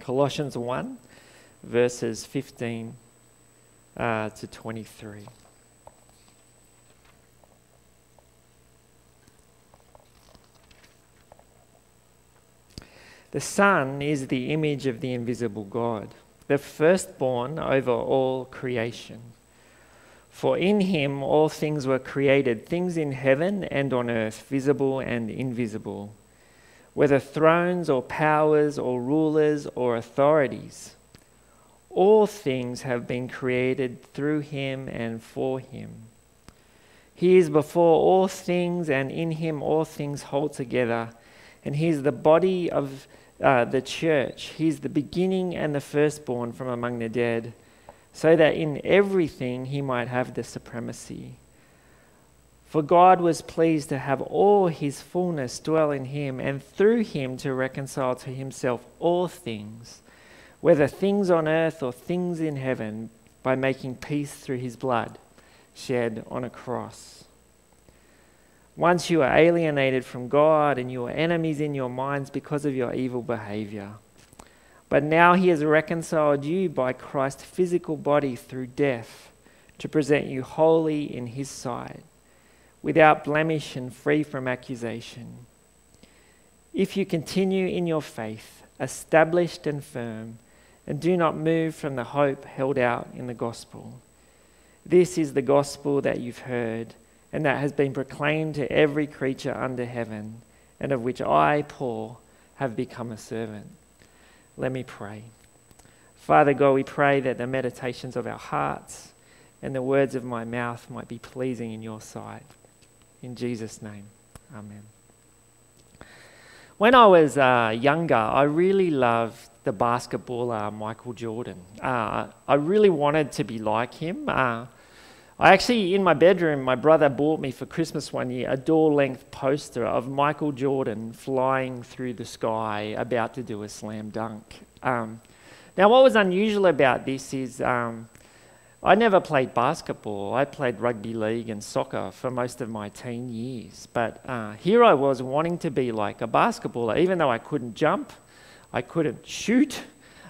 Colossians 1, verses 15 uh, to 23. The Son is the image of the invisible God, the firstborn over all creation. For in him all things were created, things in heaven and on earth, visible and invisible, whether thrones or powers or rulers or authorities. All things have been created through him and for him. He is before all things, and in him all things hold together. And he is the body of uh, the church. He is the beginning and the firstborn from among the dead, so that in everything he might have the supremacy. For God was pleased to have all his fullness dwell in him, and through him to reconcile to himself all things, whether things on earth or things in heaven, by making peace through his blood shed on a cross. Once you were alienated from God and you were enemies in your minds because of your evil behavior. But now he has reconciled you by Christ's physical body through death to present you holy in his sight, without blemish and free from accusation. If you continue in your faith, established and firm, and do not move from the hope held out in the gospel. This is the gospel that you've heard and that has been proclaimed to every creature under heaven, and of which I, Paul, have become a servant. Let me pray. Father God, we pray that the meditations of our hearts and the words of my mouth might be pleasing in your sight. In Jesus' name, amen. When I was uh, younger, I really loved the basketballer Michael Jordan. Uh, I really wanted to be like him. Uh, I actually, in my bedroom, my brother bought me for Christmas one year a door length poster of Michael Jordan flying through the sky about to do a slam dunk. Um, now, what was unusual about this is um, I never played basketball. I played rugby league and soccer for most of my teen years. But uh, here I was wanting to be like a basketballer, even though I couldn't jump, I couldn't shoot,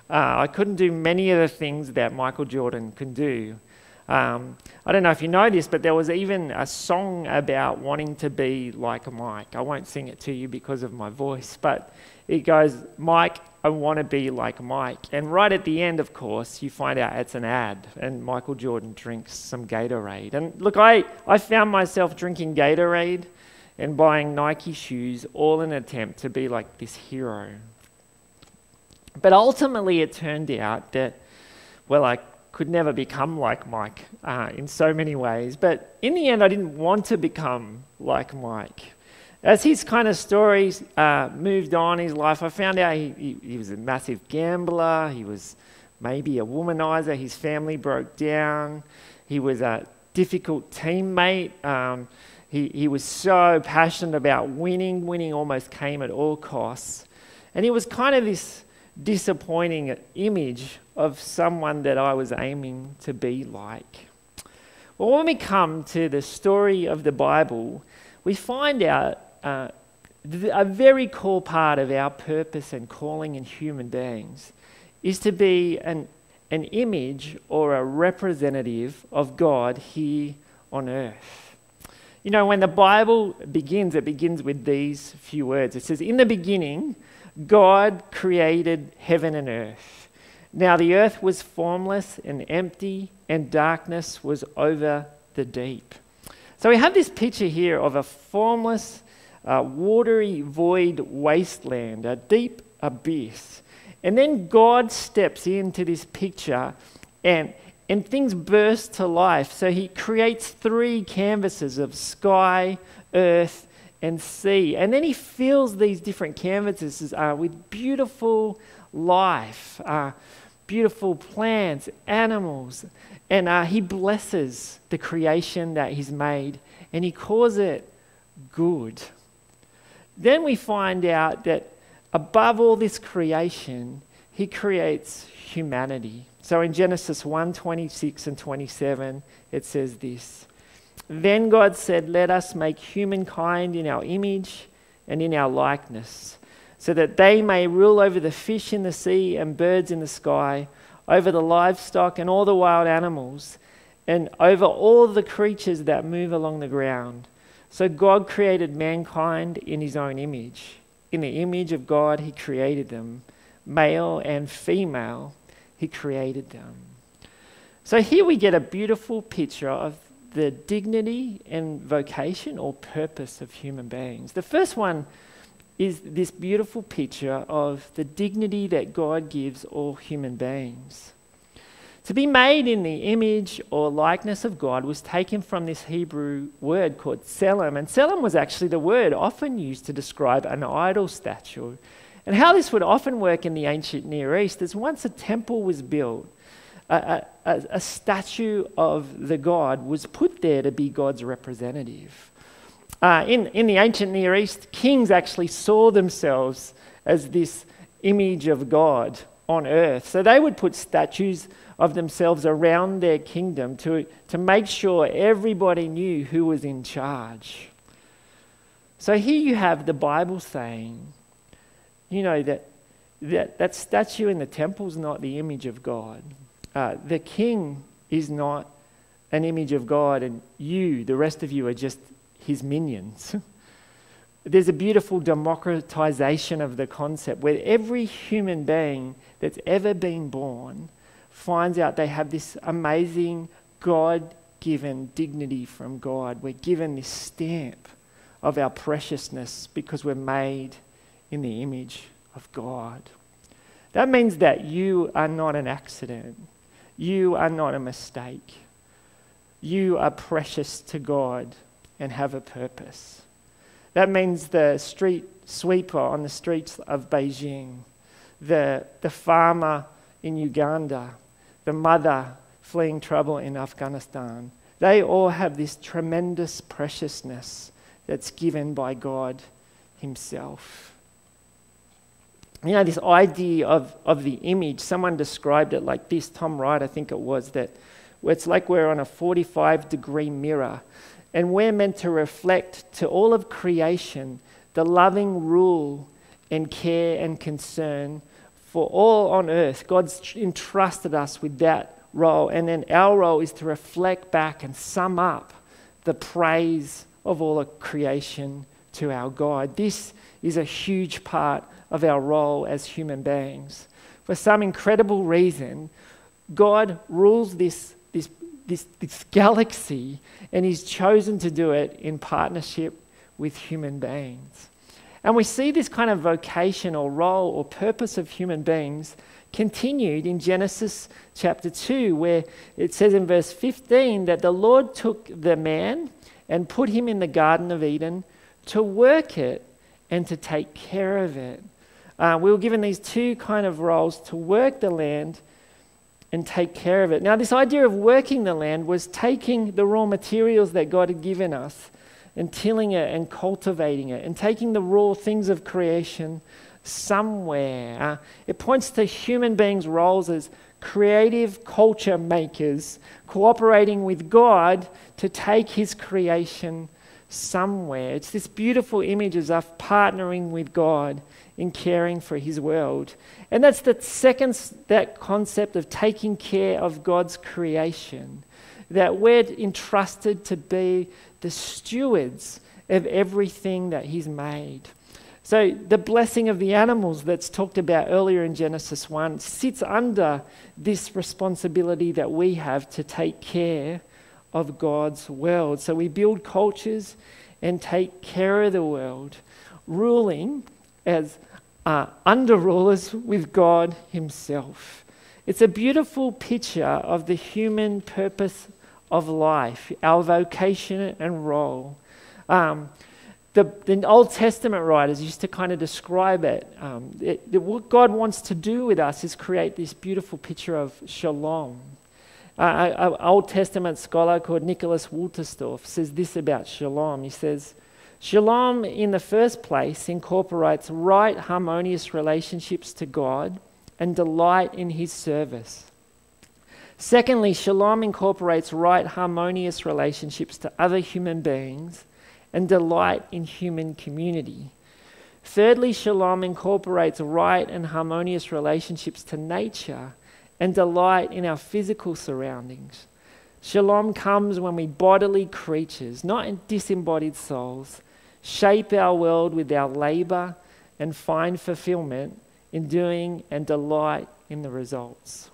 uh, I couldn't do many of the things that Michael Jordan can do. Um, I don't know if you know this, but there was even a song about wanting to be like Mike. I won't sing it to you because of my voice, but it goes, Mike, I want to be like Mike. And right at the end, of course, you find out it's an ad, and Michael Jordan drinks some Gatorade. And look, I, I found myself drinking Gatorade and buying Nike shoes, all in an attempt to be like this hero. But ultimately, it turned out that, well, I could never become like Mike uh, in so many ways. But in the end, I didn't want to become like Mike. As his kind of stories uh, moved on in his life, I found out he, he, he, was a massive gambler. He was maybe a womanizer. His family broke down. He was a difficult teammate. Um, he, he was so passionate about winning. Winning almost came at all costs. And he was kind of this disappointing image of someone that I was aiming to be like. Well, when we come to the story of the Bible, we find out uh, a very core part of our purpose and calling in human beings is to be an, an image or a representative of God here on earth. You know, when the Bible begins, it begins with these few words. It says, In the beginning, God created heaven and earth. Now the earth was formless and empty, and darkness was over the deep. So we have this picture here of a formless, uh, watery, void wasteland, a deep abyss. And then God steps into this picture and, and things burst to life. So he creates three canvases of sky, earth, and sea. And then he fills these different canvases uh, with beautiful life, uh, beautiful plants, animals. And uh, he blesses the creation that he's made and he calls it good. Then we find out that above all this creation, he creates humanity. So in Genesis 1 26 and 27, it says this then God said, Let us make humankind in our image and in our likeness, so that they may rule over the fish in the sea and birds in the sky, over the livestock and all the wild animals, and over all the creatures that move along the ground. So God created mankind in his own image. In the image of God, he created them. Male and female, he created them. So here we get a beautiful picture of the dignity and vocation or purpose of human beings. The first one is this beautiful picture of the dignity that God gives all human beings. To be made in the image or likeness of God was taken from this Hebrew word called tselem. And tselem was actually the word often used to describe an idol statue. And how this would often work in the ancient Near East is once a temple was built, a, a, a statue of the god was put there to be God's representative. Uh, in, in the ancient Near East, kings actually saw themselves as this image of God on earth. So they would put statues of themselves around their kingdom to, to make sure everybody knew who was in charge. So here you have the Bible saying, you know, that that, that statue in the temple is not the image of God. Uh, the king is not an image of God, and you, the rest of you, are just his minions. There's a beautiful democratization of the concept where every human being that's ever been born finds out they have this amazing God given dignity from God. We're given this stamp of our preciousness because we're made in the image of God. That means that you are not an accident. You are not a mistake. You are precious to God and have a purpose. That means the street sweeper on the streets of Beijing, the, the farmer in Uganda, the mother fleeing trouble in Afghanistan, they all have this tremendous preciousness that's given by God Himself. You know, this idea of, of the image, someone described it like this, Tom Wright, I think it was, that it's like we're on a 45 degree mirror and we're meant to reflect to all of creation the loving rule and care and concern for all on earth. God's entrusted us with that role, and then our role is to reflect back and sum up the praise of all of creation to our God. This is a huge part of our role as human beings. For some incredible reason, God rules this, this, this, this galaxy and He's chosen to do it in partnership with human beings. And we see this kind of vocation or role or purpose of human beings continued in Genesis chapter 2, where it says in verse 15 that the Lord took the man and put him in the Garden of Eden to work it and to take care of it. Uh, we were given these two kind of roles to work the land and take care of it. Now, this idea of working the land was taking the raw materials that God had given us and tilling it and cultivating it and taking the raw things of creation somewhere. It points to human beings' roles as creative culture makers cooperating with God to take His creation somewhere. It's this beautiful image of us partnering with God in caring for his world. And that's the second that concept of taking care of God's creation. That we're entrusted to be the stewards of everything that he's made. So the blessing of the animals that's talked about earlier in Genesis 1 sits under this responsibility that we have to take care of God's world. So we build cultures and take care of the world, ruling as uh, under rulers with God Himself. It's a beautiful picture of the human purpose of life, our vocation and role. Um, the, the, Old Testament writers used to kind of describe it. Um, it, it. What God wants to do with us is create this beautiful picture of shalom. Uh, an Old Testament scholar called Nicholas Wolterstorff says this about shalom. He says, Shalom, in the first place, incorporates right, harmonious relationships to God and delight in His service. Secondly, shalom incorporates right, harmonious relationships to other human beings and delight in human community. Thirdly, shalom incorporates right and harmonious relationships to nature and delight in our physical surroundings. Shalom comes when we bodily creatures, not disembodied souls, shape our world with our labor and find fulfillment in doing and delight in the results.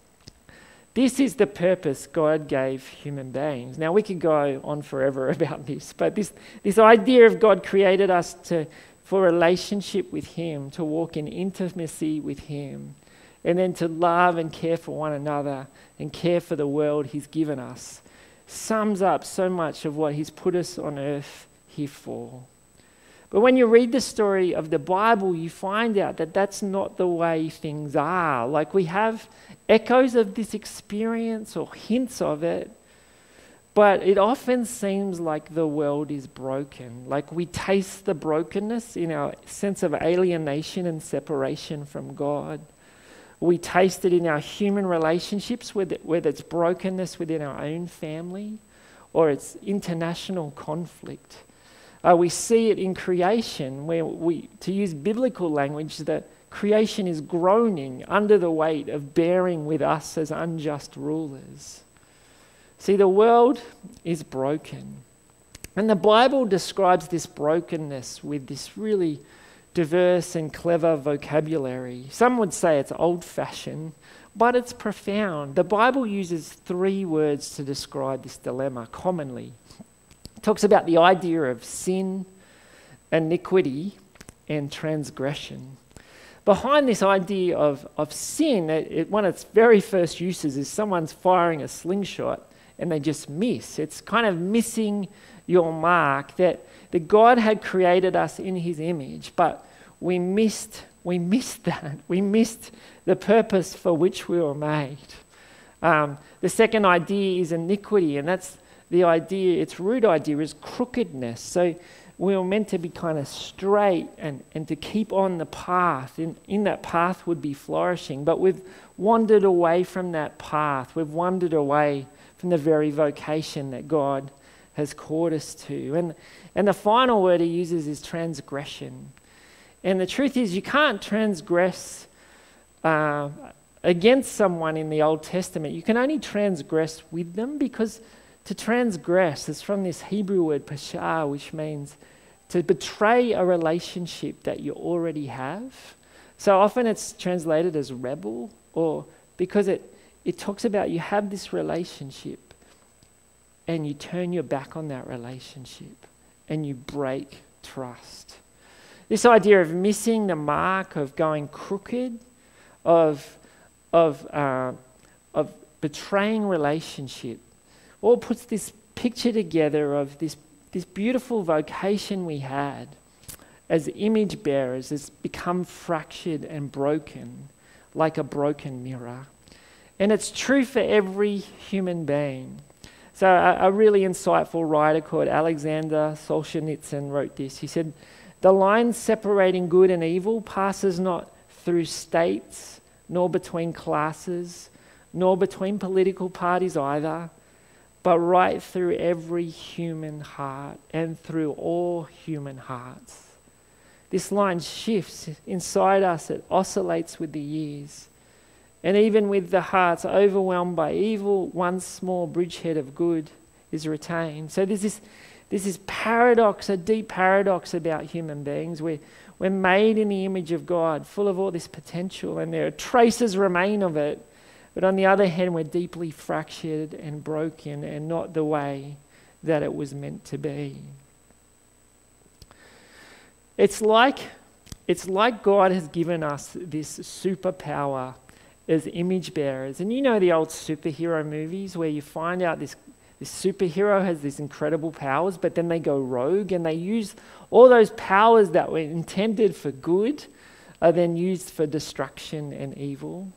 This is the purpose God gave human beings. Now, we could go on forever about this, but this, this idea of God created us to, for relationship with Him, to walk in intimacy with Him, and then to love and care for one another and care for the world He's given us, sums up so much of what He's put us on earth here for. But when you read the story of the Bible, you find out that that's not the way things are. Like we have echoes of this experience or hints of it, but it often seems like the world is broken. Like we taste the brokenness in our sense of alienation and separation from God. We taste it in our human relationships, whether, it's brokenness within our own family or it's international conflict. Uh, we see it in creation, where we, to use biblical language, that creation is groaning under the weight of bearing with us as unjust rulers. See, the world is broken. And the Bible describes this brokenness with this really diverse and clever vocabulary. Some would say it's old fashioned, but it's profound. The Bible uses three words to describe this dilemma commonly talks about the idea of sin, iniquity, and transgression. Behind this idea of, of sin, it, it, one of its very first uses is someone's firing a slingshot and they just miss. It's kind of missing your mark that, that God had created us in his image, but we missed, we missed that. We missed the purpose for which we were made. Um, the second idea is iniquity, and that's the idea, its root idea is crookedness. So we were meant to be kind of straight and, and to keep on the path. In, in that path would be flourishing. But we've wandered away from that path. We've wandered away from the very vocation that God has called us to. And, and the final word he uses is transgression. And the truth is, you can't transgress uh, against someone in the Old Testament. You can only transgress with them because to transgress is from this Hebrew word pashah, which means to betray a relationship that you already have. So often it's translated as rebel, or because it, it talks about you have this relationship and you turn your back on that relationship and you break trust. This idea of missing the mark, of going crooked, of, of, uh, of betraying relationship, all puts this picture together of this, this beautiful vocation we had as image bearers has become fractured and broken like a broken mirror. And it's true for every human being. So, a, a really insightful writer called Alexander Solzhenitsyn wrote this. He said, The line separating good and evil passes not through states, nor between classes, nor between political parties either but right through every human heart and through all human hearts. This line shifts inside us, it oscillates with the years. And even with the hearts overwhelmed by evil, one small bridgehead of good is retained. So there's this, there's this paradox, a deep paradox about human beings. We're, we're made in the image of God, full of all this potential, and there are traces remain of it but on the other hand, we're deeply fractured and broken and not the way that it was meant to be. It's like, it's like God has given us this superpower as image bearers. And you know the old superhero movies where you find out this, this superhero has these incredible powers, but then they go rogue and they use all those powers that were intended for good are then used for destruction and evil.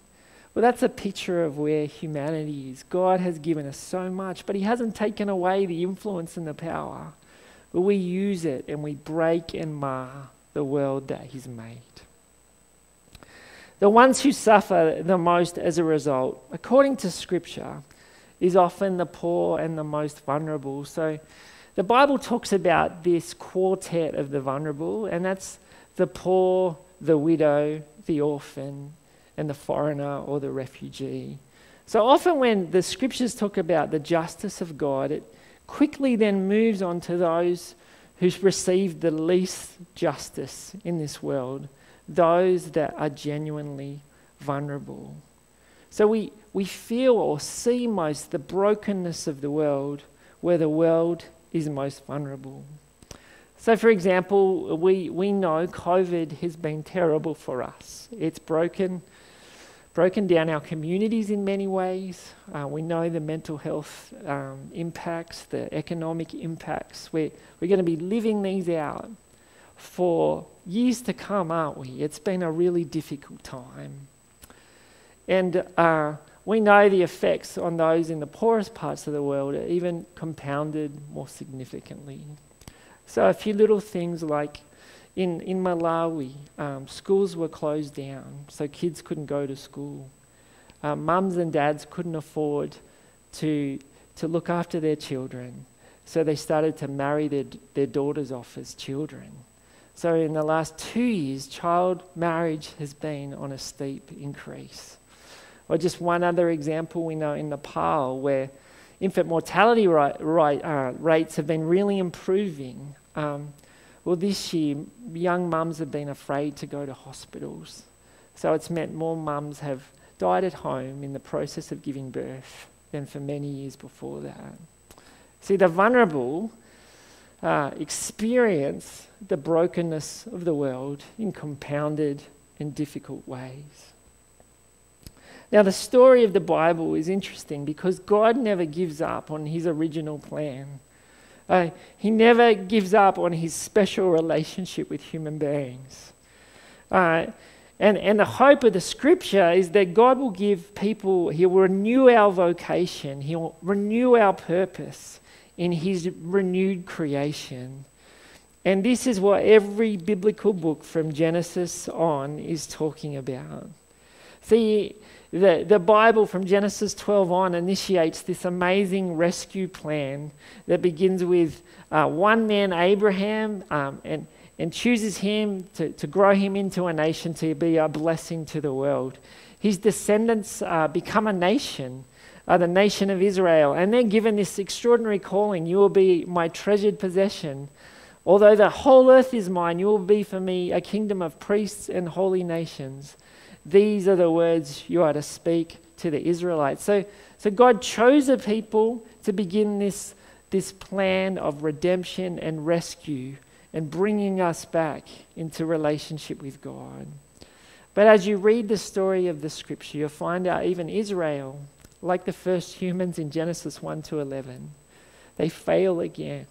Well, that's a picture of where humanity is. God has given us so much, but He hasn't taken away the influence and the power. But we use it and we break and mar the world that He's made. The ones who suffer the most as a result, according to Scripture, is often the poor and the most vulnerable. So the Bible talks about this quartet of the vulnerable, and that's the poor, the widow, the orphan, and the foreigner or the refugee. So often, when the scriptures talk about the justice of God, it quickly then moves on to those who's received the least justice in this world, those that are genuinely vulnerable. So we, we feel or see most the brokenness of the world where the world is most vulnerable. So, for example, we, we know COVID has been terrible for us. It's broken, broken down our communities in many ways. Uh, we know the mental health um, impacts, the economic impacts. We're, we're going to be living these out for years to come, aren't we? It's been a really difficult time. And uh, we know the effects on those in the poorest parts of the world are even compounded more significantly. So, a few little things like in, in Malawi, um, schools were closed down, so kids couldn't go to school. Uh, mums and dads couldn't afford to, to look after their children, so they started to marry their, their daughters off as children. So, in the last two years, child marriage has been on a steep increase. Or just one other example we know in Nepal where infant mortality rate, uh, rates have been really improving. Um, well, this year, young mums have been afraid to go to hospitals. So it's meant more mums have died at home in the process of giving birth than for many years before that. See, the vulnerable uh, experience the brokenness of the world in compounded and difficult ways. Now, the story of the Bible is interesting because God never gives up on his original plan. Uh, he never gives up on his special relationship with human beings. Uh, and, and the hope of the scripture is that God will give people, He'll renew our vocation, He'll renew our purpose in His renewed creation. And this is what every biblical book from Genesis on is talking about. See, the, the Bible from Genesis 12 on initiates this amazing rescue plan that begins with uh, one man, Abraham, um, and, and chooses him to, to grow him into a nation to be a blessing to the world. His descendants uh, become a nation, uh, the nation of Israel, and they're given this extraordinary calling You will be my treasured possession. Although the whole earth is mine, you will be for me a kingdom of priests and holy nations. These are the words you are to speak to the Israelites. So, so God chose a people to begin this, this plan of redemption and rescue and bringing us back into relationship with God. But as you read the story of the scripture, you'll find out even Israel, like the first humans in Genesis 1 to 11, they fail again.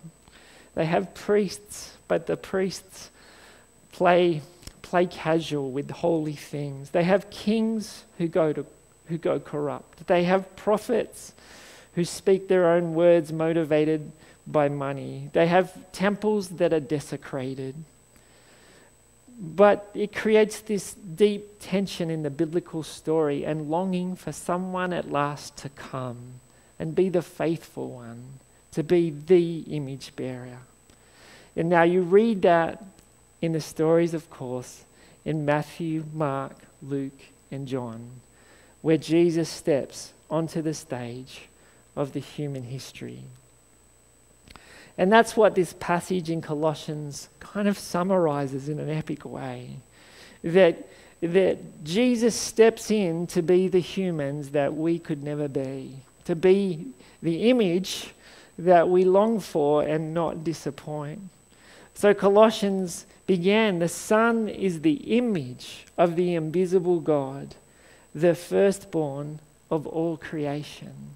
They have priests, but the priests play play casual with holy things. They have kings who go, to, who go corrupt. They have prophets who speak their own words motivated by money. They have temples that are desecrated. But it creates this deep tension in the biblical story and longing for someone at last to come and be the faithful one, to be the image bearer. And now you read that in the stories, of course, in Matthew, Mark, Luke, and John, where Jesus steps onto the stage of the human history. And that's what this passage in Colossians kind of summarizes in an epic way. That, that Jesus steps in to be the humans that we could never be, to be the image that we long for and not disappoint. So Colossians began the Son is the image of the invisible God, the firstborn of all creation.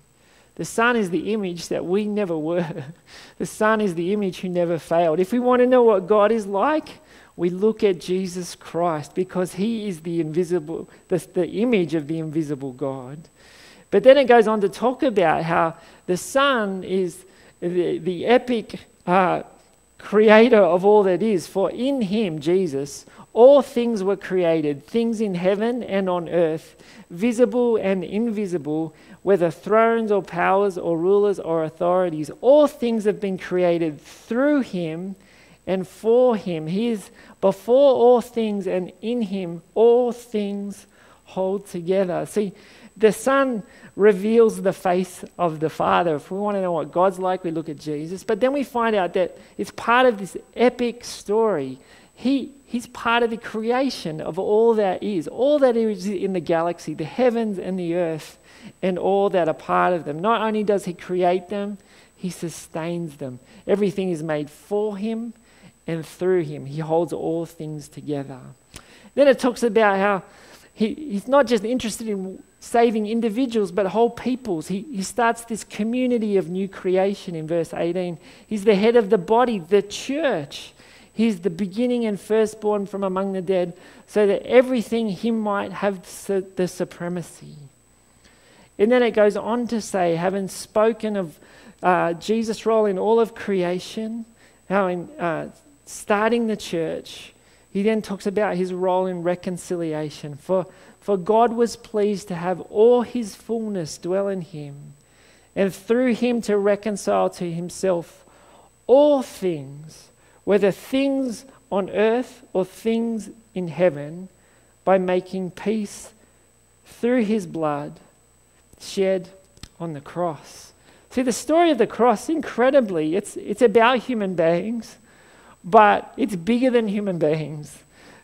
The Son is the image that we never were. The Son is the image who never failed. If we want to know what God is like, we look at Jesus Christ because he is the invisible, the, the image of the invisible God. But then it goes on to talk about how the Son is the, the epic uh, creator of all that is. For in him, Jesus, all things were created, things in heaven and on earth, visible and invisible, whether thrones or powers or rulers or authorities. All things have been created through him and for him. He is before all things, and in him all things hold together. See, the Son reveals the face of the Father. If we want to know what God's like, we look at Jesus. But then we find out that it's part of this epic story. He, he's part of the creation of all that is, all that is in the galaxy, the heavens and the earth, and all that are part of them. Not only does He create them, He sustains them. Everything is made for Him and through Him. He holds all things together. Then it talks about how he, he's not just interested in saving individuals, but whole peoples. He, he starts this community of new creation in verse 18. He's the head of the body, the church. He's the beginning and firstborn from among the dead, so that everything he might have the supremacy. And then it goes on to say, having spoken of uh, Jesus' role in all of creation, how in uh, starting the church, he then talks about his role in reconciliation. For, for God was pleased to have all his fullness dwell in him, and through him to reconcile to himself all things, whether things on earth or things in heaven, by making peace through his blood shed on the cross. See, the story of the cross, incredibly, it's, it's about human beings but it's bigger than human beings.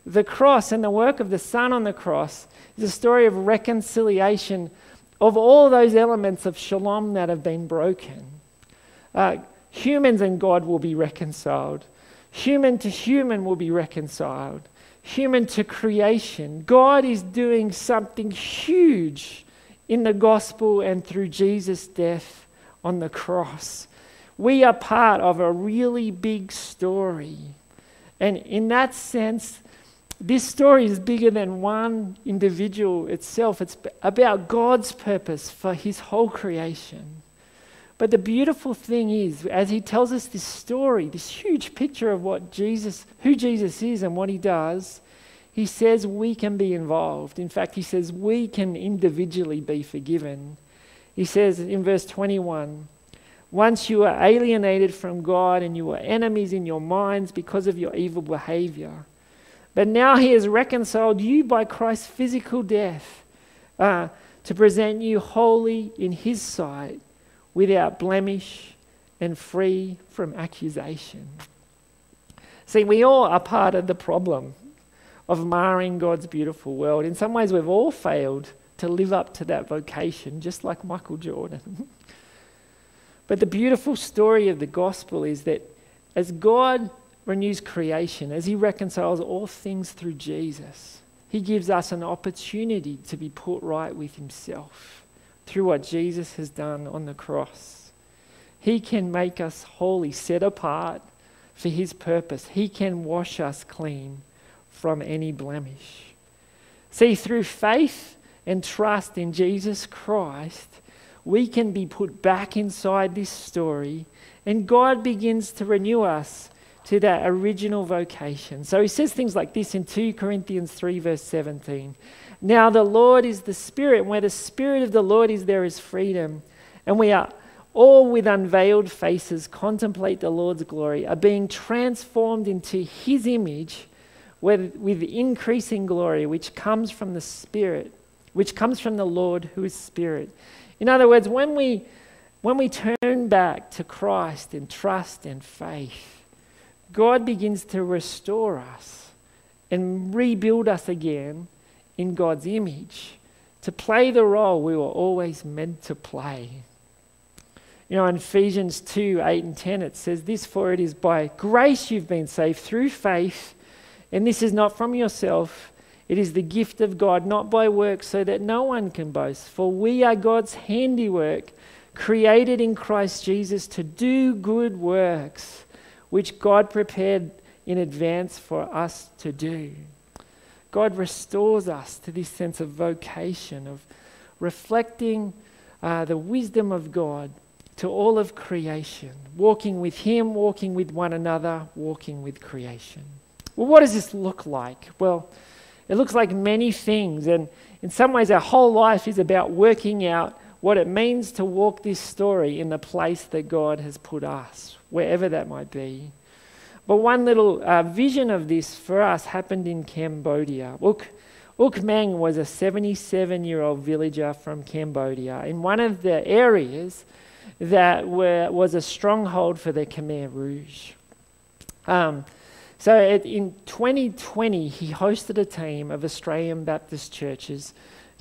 The cross and the work of the Son on the cross is a story of reconciliation of all those elements of shalom that have been broken. Uh, humans and God will be reconciled. Human to human will be reconciled. Human to creation. God is doing something huge in the gospel and through Jesus' death on the cross. We are part of a really big story. And in that sense, this story is bigger than one individual itself. It's about God's purpose for his whole creation. But the beautiful thing is, as he tells us this story, this huge picture of what Jesus, who Jesus is and what he does, he says we can be involved. In fact, he says we can individually be forgiven. He says in verse 21 once you were alienated from God and you were enemies in your minds because of your evil behavior. But now he has reconciled you by Christ's physical death uh, to present you holy in his sight, without blemish and free from accusation. See, we all are part of the problem of marring God's beautiful world. In some ways, we've all failed to live up to that vocation, just like Michael Jordan. But the beautiful story of the gospel is that as God renews creation, as He reconciles all things through Jesus, He gives us an opportunity to be put right with Himself through what Jesus has done on the cross. He can make us holy, set apart for His purpose. He can wash us clean from any blemish. See, through faith and trust in Jesus Christ, we can be put back inside this story, and God begins to renew us to that original vocation. So he says things like this in 2 Corinthians 3, verse 17. Now the Lord is the Spirit, and where the Spirit of the Lord is, there is freedom. And we are all with unveiled faces contemplate the Lord's glory, are being transformed into his image with, with increasing glory, which comes from the Spirit, which comes from the Lord who is Spirit. In other words, when we, when we turn back to Christ in trust and faith, God begins to restore us and rebuild us again in God's image to play the role we were always meant to play. You know, in Ephesians 2 8 and 10, it says, This for it is by grace you've been saved through faith, and this is not from yourself. It is the gift of God, not by works, so that no one can boast. For we are God's handiwork, created in Christ Jesus to do good works, which God prepared in advance for us to do. God restores us to this sense of vocation, of reflecting uh, the wisdom of God to all of creation, walking with Him, walking with one another, walking with creation. Well, what does this look like? Well, it looks like many things, and in some ways, our whole life is about working out what it means to walk this story in the place that God has put us, wherever that might be. But one little uh, vision of this for us happened in Cambodia. Uk, Uk Meng was a 77 year old villager from Cambodia in one of the areas that were, was a stronghold for the Khmer Rouge. Um, so it, in 2020, he hosted a team of Australian Baptist churches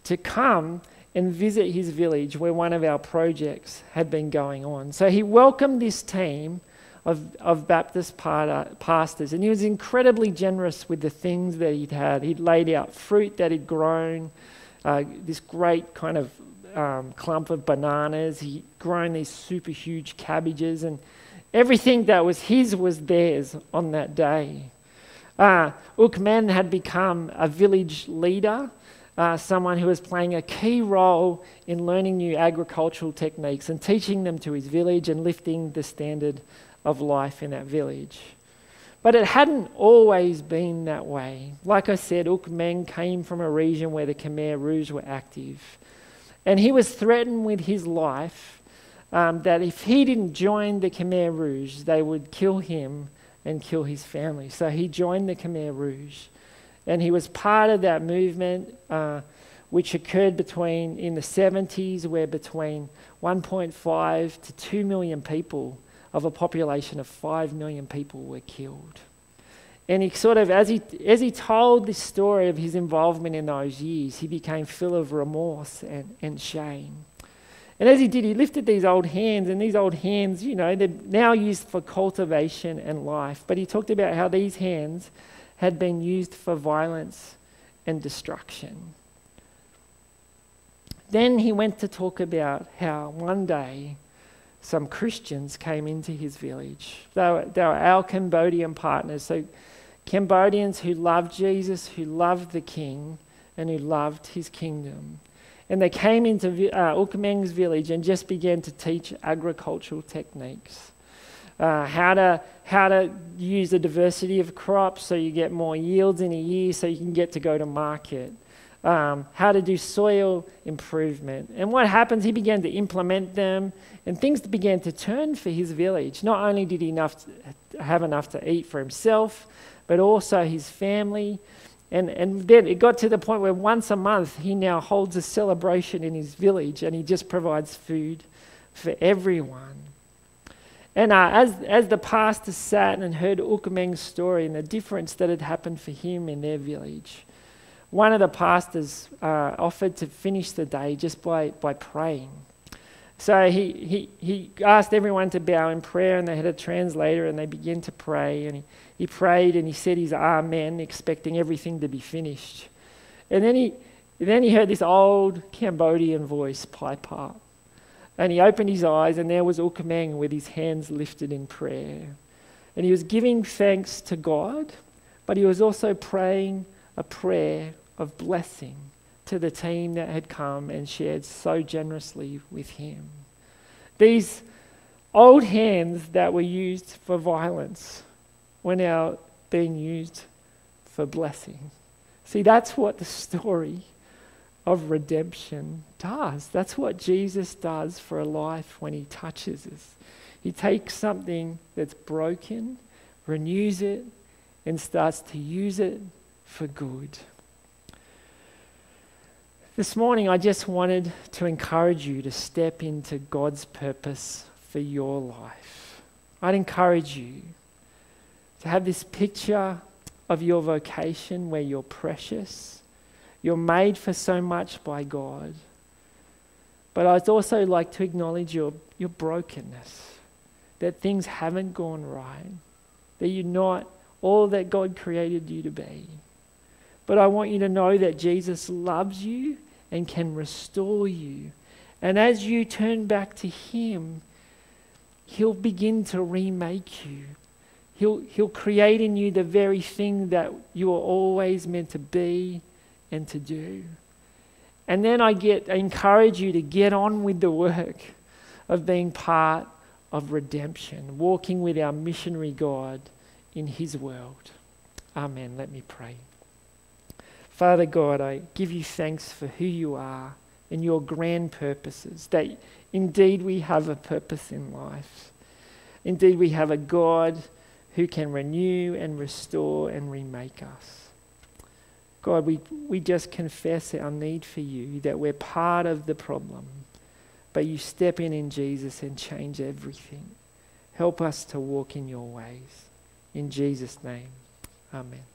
to come and visit his village where one of our projects had been going on. So he welcomed this team of, of Baptist pastors, and he was incredibly generous with the things that he'd had. He'd laid out fruit that he'd grown, uh, this great kind of um, clump of bananas. He'd grown these super huge cabbages, and everything that was his was theirs on that day. Uh, Ukmeng had become a village leader, uh, someone who was playing a key role in learning new agricultural techniques and teaching them to his village and lifting the standard of life in that village. But it hadn't always been that way. Like I said, Ukmeng came from a region where the Khmer Rouge were active. And he was threatened with his life um, that if he didn't join the Khmer Rouge, they would kill him and kill his family. So he joined the Khmer Rouge. And he was part of that movement, uh, which occurred between in the 70s, where between 1.5 to 2 million people of a population of 5 million people were killed. And he sort of, as he, as he told this story of his involvement in those years, he became full of remorse and, and shame. And as he did, he lifted these old hands, and these old hands, you know, they're now used for cultivation and life. But he talked about how these hands had been used for violence and destruction. Then he went to talk about how one day some Christians came into his village. They were, they were our Cambodian partners. So, Cambodians who loved Jesus, who loved the king, and who loved his kingdom. And they came into uh, Ukmeng's village and just began to teach agricultural techniques. Uh, how, to, how to use the diversity of crops so you get more yields in a year so you can get to go to market um, how to do soil improvement. And what happens, he began to implement them, and things began to turn for his village. Not only did he enough to, have enough to eat for himself, but also his family. And, and then it got to the point where once a month he now holds a celebration in his village and he just provides food for everyone. And uh, as, as the pastor sat and heard Ukameng's story and the difference that had happened for him in their village, one of the pastors uh, offered to finish the day just by, by praying. So he, he, he asked everyone to bow in prayer, and they had a translator, and they began to pray. And he, he prayed and he said his Amen, ah, expecting everything to be finished. And then he, then he heard this old Cambodian voice pipe up. And he opened his eyes, and there was Ukameng with his hands lifted in prayer. And he was giving thanks to God, but he was also praying a prayer of blessing to the team that had come and shared so generously with him. These old hands that were used for violence were now being used for blessing. See, that's what the story of redemption does. That's what Jesus does for a life when he touches us. He takes something that's broken, renews it, and starts to use it for good. This morning, I just wanted to encourage you to step into God's purpose for your life. I'd encourage you to have this picture of your vocation where you're precious, you're made for so much by God. But I'd also like to acknowledge your, your brokenness, that things haven't gone right, that you're not all that God created you to be. But I want you to know that Jesus loves you and can restore you. And as you turn back to Him, He'll begin to remake you. He'll, he'll create in you the very thing that you are always meant to be and to do. And then I get I encourage you to get on with the work of being part of redemption, walking with our missionary God in His world. Amen. Let me pray. Father God, I give you thanks for who you are and your grand purposes, that indeed we have a purpose in life. Indeed, we have a God who can renew and restore and remake us. God, we, we just confess our need for you, that we're part of the problem. But you step in in Jesus and change everything. Help us to walk in your ways. In Jesus' name, amen.